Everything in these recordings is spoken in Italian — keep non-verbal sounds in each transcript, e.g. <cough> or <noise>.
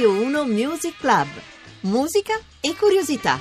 Radio 1 Music Club. Musica e curiosità.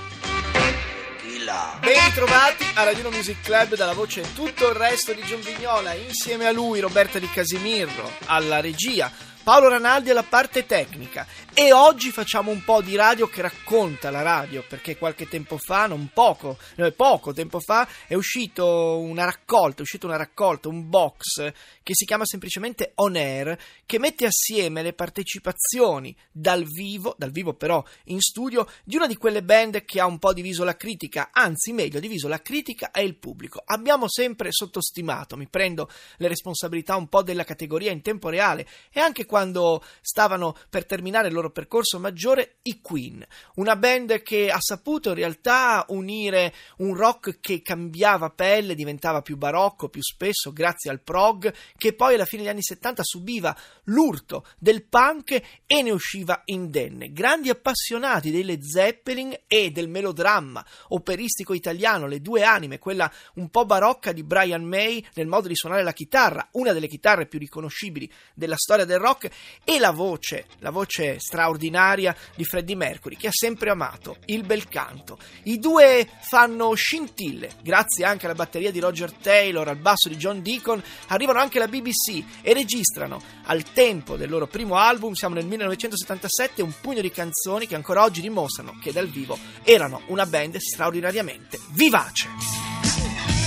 Ben ritrovati a Radio 1 Music Club dalla voce Tutto il resto di John Vignola, insieme a lui Roberta Di Casimirro, alla regia, Paolo Ranaldi alla parte tecnica e oggi facciamo un po' di radio che racconta la radio perché qualche tempo fa, non poco, poco tempo fa è uscito una raccolta, è uscita una raccolta, un box che si chiama semplicemente On Air che mette assieme le partecipazioni dal vivo, dal vivo però in studio, di una di quelle band che ha un po' diviso la critica, anzi meglio diviso la critica e il pubblico. Abbiamo sempre sottostimato, mi prendo le responsabilità un po' della categoria in tempo reale e anche quando stavano per terminare il loro percorso maggiore, i Queen, una band che ha saputo in realtà unire un rock che cambiava pelle, diventava più barocco, più spesso grazie al prog, che poi alla fine degli anni 70 subiva l'urto del punk e ne usciva indenne. Grandi appassionati dei Led Zeppelin e del melodramma operistico italiano, le due anime, quella un po' barocca di Brian May nel modo di suonare la chitarra, una delle chitarre più riconoscibili della storia del rock, e la voce, la voce straordinaria di Freddie Mercury, che ha sempre amato il bel canto. I due fanno scintille, grazie anche alla batteria di Roger Taylor, al basso di John Deacon, arrivano anche alla BBC e registrano al tempo del loro primo album, siamo nel 1977, un pugno di canzoni che ancora oggi dimostrano che dal vivo erano una band straordinariamente vivace.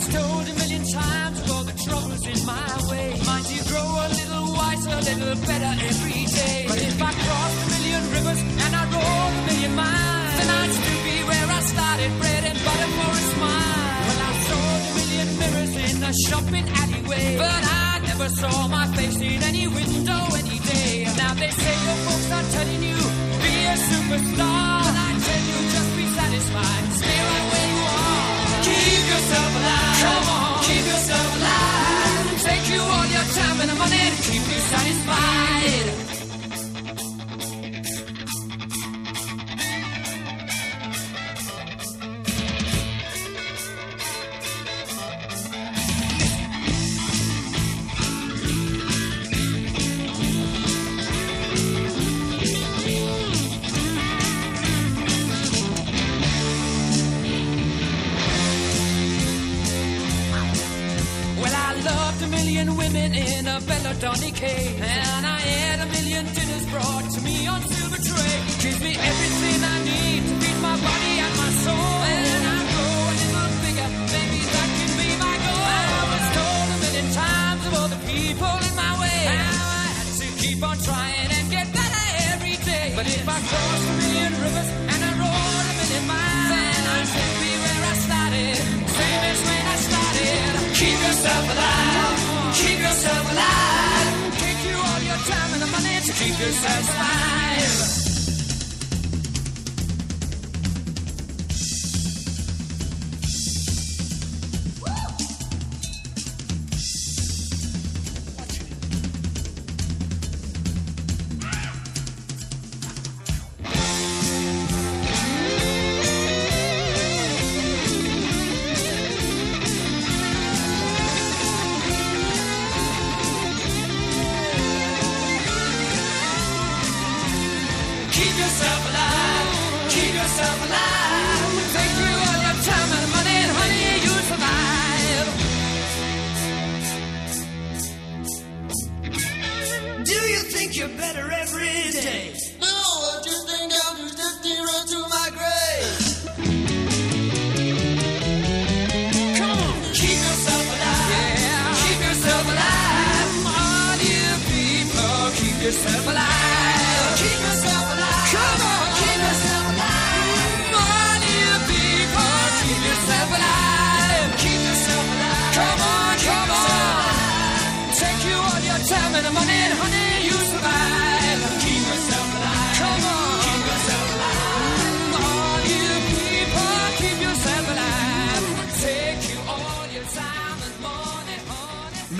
Was told a million times all the troubles in my way. Mind you grow a little wiser, a little better every day. But if I crossed a million rivers and I rode a million miles, then I'd still be where I started, bread and butter for a smile. Well, I saw a million mirrors in a shopping alleyway, but I never saw my face in any window any day. Now they say your folks are telling you be a superstar, but I tell you just be satisfied, stay right time and money to keep you satisfied. A million women in a Belladonna cave. And I had a million dinners brought to me on silver tray. Gives me everything I need to feed my body and my soul. And I grow a little bigger, maybe that can be my goal. I was told a million times of all the people in my way. How I had to keep on trying and get better every day. But if I crossed keep you satisfied.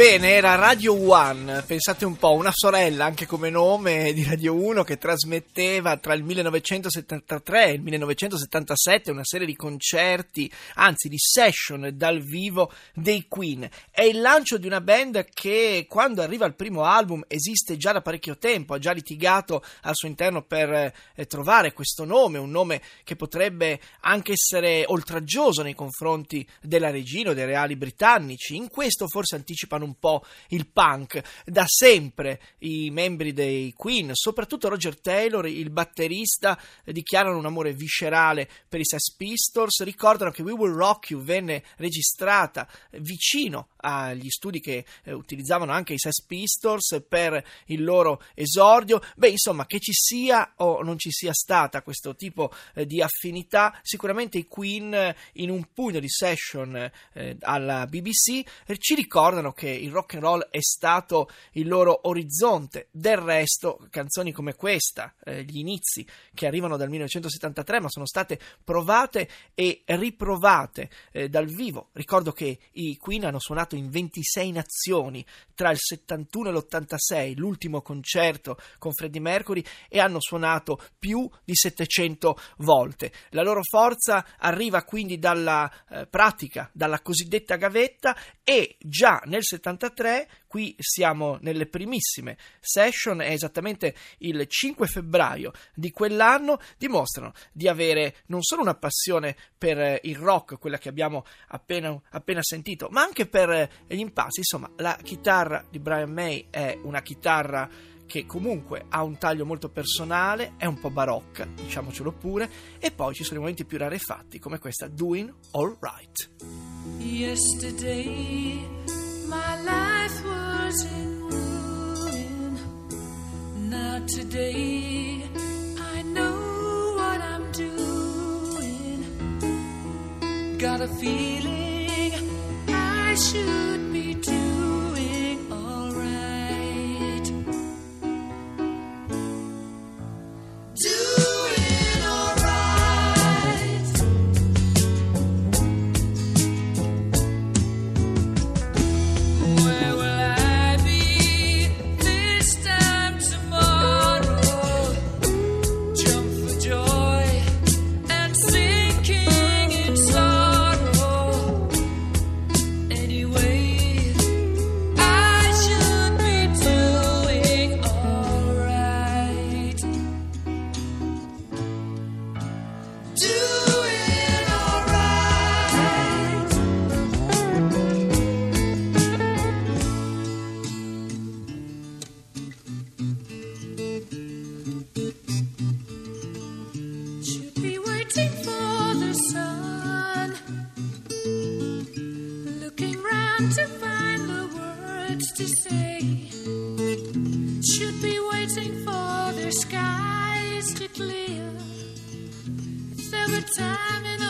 Bene, era Radio One, pensate un po', una sorella anche come nome di Radio 1 che trasmetteva tra il 1973 e il 1977 una serie di concerti, anzi di session dal vivo dei Queen. È il lancio di una band che quando arriva il primo album esiste già da parecchio tempo, ha già litigato al suo interno per eh, trovare questo nome, un nome che potrebbe anche essere oltraggioso nei confronti della regina o dei reali britannici. In questo forse anticipano un po' il punk. Da sempre i membri dei Queen, soprattutto Roger Taylor, il batterista, dichiarano un amore viscerale per i Sex Pistols, ricordano che We Will Rock You venne registrata vicino agli studi che eh, utilizzavano anche i Sex Pistols per il loro esordio. Beh, insomma, che ci sia o non ci sia stata questo tipo eh, di affinità, sicuramente i Queen eh, in un pugno di session eh, alla BBC eh, ci ricordano che il rock and roll è stato il loro orizzonte. Del resto, canzoni come questa, eh, gli inizi che arrivano dal 1973, ma sono state provate e riprovate eh, dal vivo. Ricordo che i Queen hanno suonato in 26 nazioni tra il 71 e l'86, l'ultimo concerto con Freddie Mercury, e hanno suonato più di 700 volte. La loro forza arriva quindi dalla eh, pratica, dalla cosiddetta gavetta e già nel 73, qui siamo nelle primissime session, è esattamente il 5 febbraio di quell'anno, dimostrano di avere non solo una passione per il rock, quella che abbiamo appena, appena sentito, ma anche per gli impassi. Insomma, la chitarra di Brian May è una chitarra che comunque ha un taglio molto personale, è un po' barocca, diciamocelo pure, e poi ci sono i momenti più rarefatti come questa Doing All Right. Yesterday, my life was in ruin. Now today, I know what I'm doing. Got a feeling I should skies to clear. If there were time in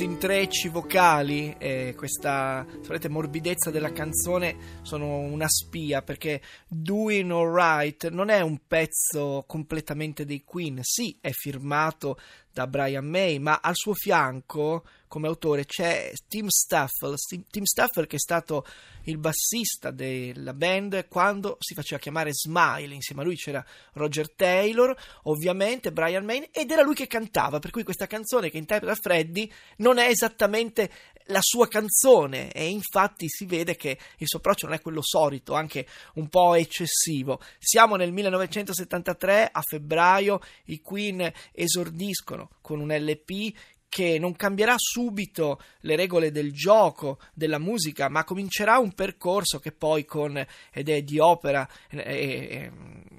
questi intrecci vocali e questa solite morbidezza della canzone sono una spia perché Doing Alright non è un pezzo completamente dei Queen, sì è firmato da Brian May, ma al suo fianco come autore c'è Tim Staffel, Tim Staffel che è stato il bassista della band quando si faceva chiamare Smile, insieme a lui c'era Roger Taylor, ovviamente Brian May ed era lui che cantava, per cui questa canzone che interpreta Freddy non è esattamente la sua canzone. E infatti si vede che il suo approccio non è quello solito, anche un po' eccessivo. Siamo nel 1973, a febbraio, i Queen esordiscono con un LP che non cambierà subito le regole del gioco, della musica, ma comincerà un percorso che poi con ed è di opera e,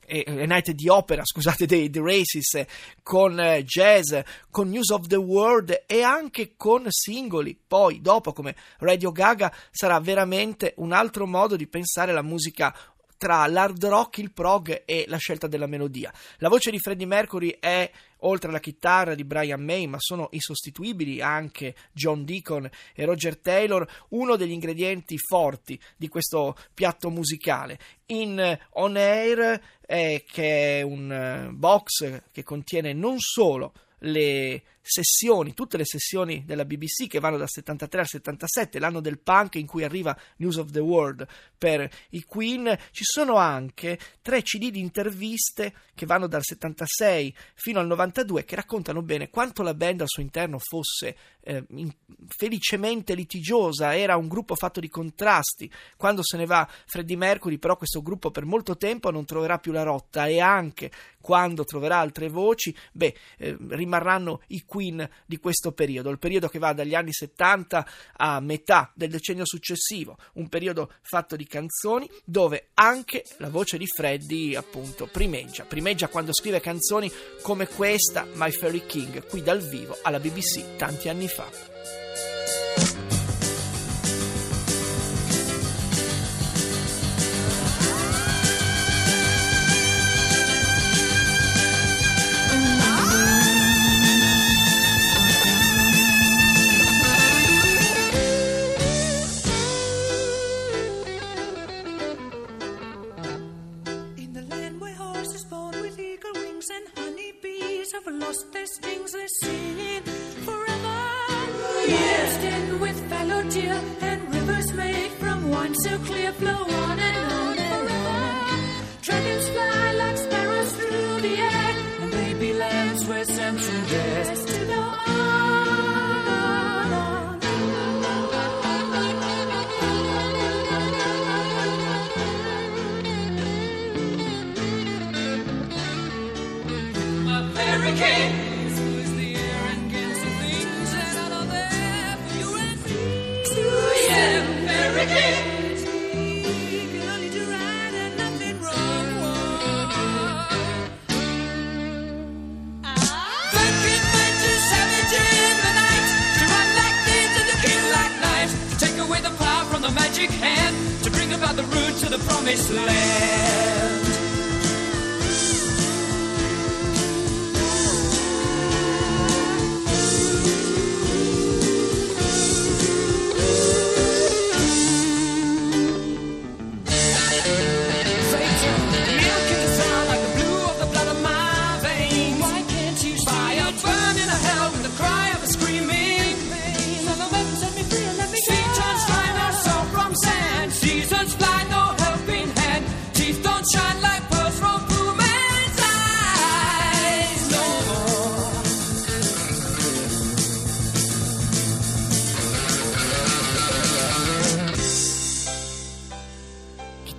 e, e Night di opera, <laughs> scusate, dei The Races, con eh, jazz, con News of the World e anche con singoli. Poi dopo come Radio Gaga sarà veramente un altro modo di pensare la musica tra l'hard rock, il prog e la scelta della melodia. La voce di Freddie Mercury è oltre alla chitarra di Brian May, ma sono insostituibili anche John Deacon e Roger Taylor, uno degli ingredienti forti di questo piatto musicale. In On Air, eh, che è un eh, box che contiene non solo le sessioni, tutte le sessioni della BBC che vanno dal 73 al 77, l'anno del punk in cui arriva News of the World per i Queen, ci sono anche tre CD di interviste che vanno dal 76 fino al 92 che raccontano bene quanto la band al suo interno fosse eh, felicemente litigiosa, era un gruppo fatto di contrasti. Quando se ne va Freddie Mercury, però questo gruppo per molto tempo non troverà più la rotta e anche quando troverà altre voci, beh, eh, rimarranno i Queen di questo periodo, il periodo che va dagli anni 70 a metà del decennio successivo, un periodo fatto di canzoni dove anche la voce di Freddy appunto primeggia, primeggia quando scrive canzoni come questa My Fairy King qui dal vivo alla BBC tanti anni fa. to this. to the promised land.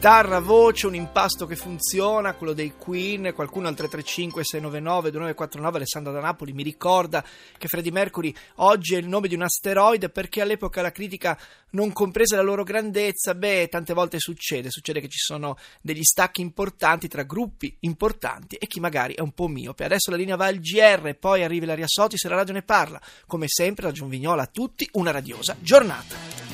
Chitarra, voce, un impasto che funziona, quello dei Queen, qualcuno al 335 699 2949, Alessandra da Napoli mi ricorda che Freddie Mercury oggi è il nome di un asteroide perché all'epoca la critica non comprese la loro grandezza, beh, tante volte succede, succede che ci sono degli stacchi importanti tra gruppi importanti e chi magari è un po' miope. Adesso la linea va al GR, poi arriva la Sotti se la radio ne parla. Come sempre, la Giunvignola a tutti, una radiosa giornata.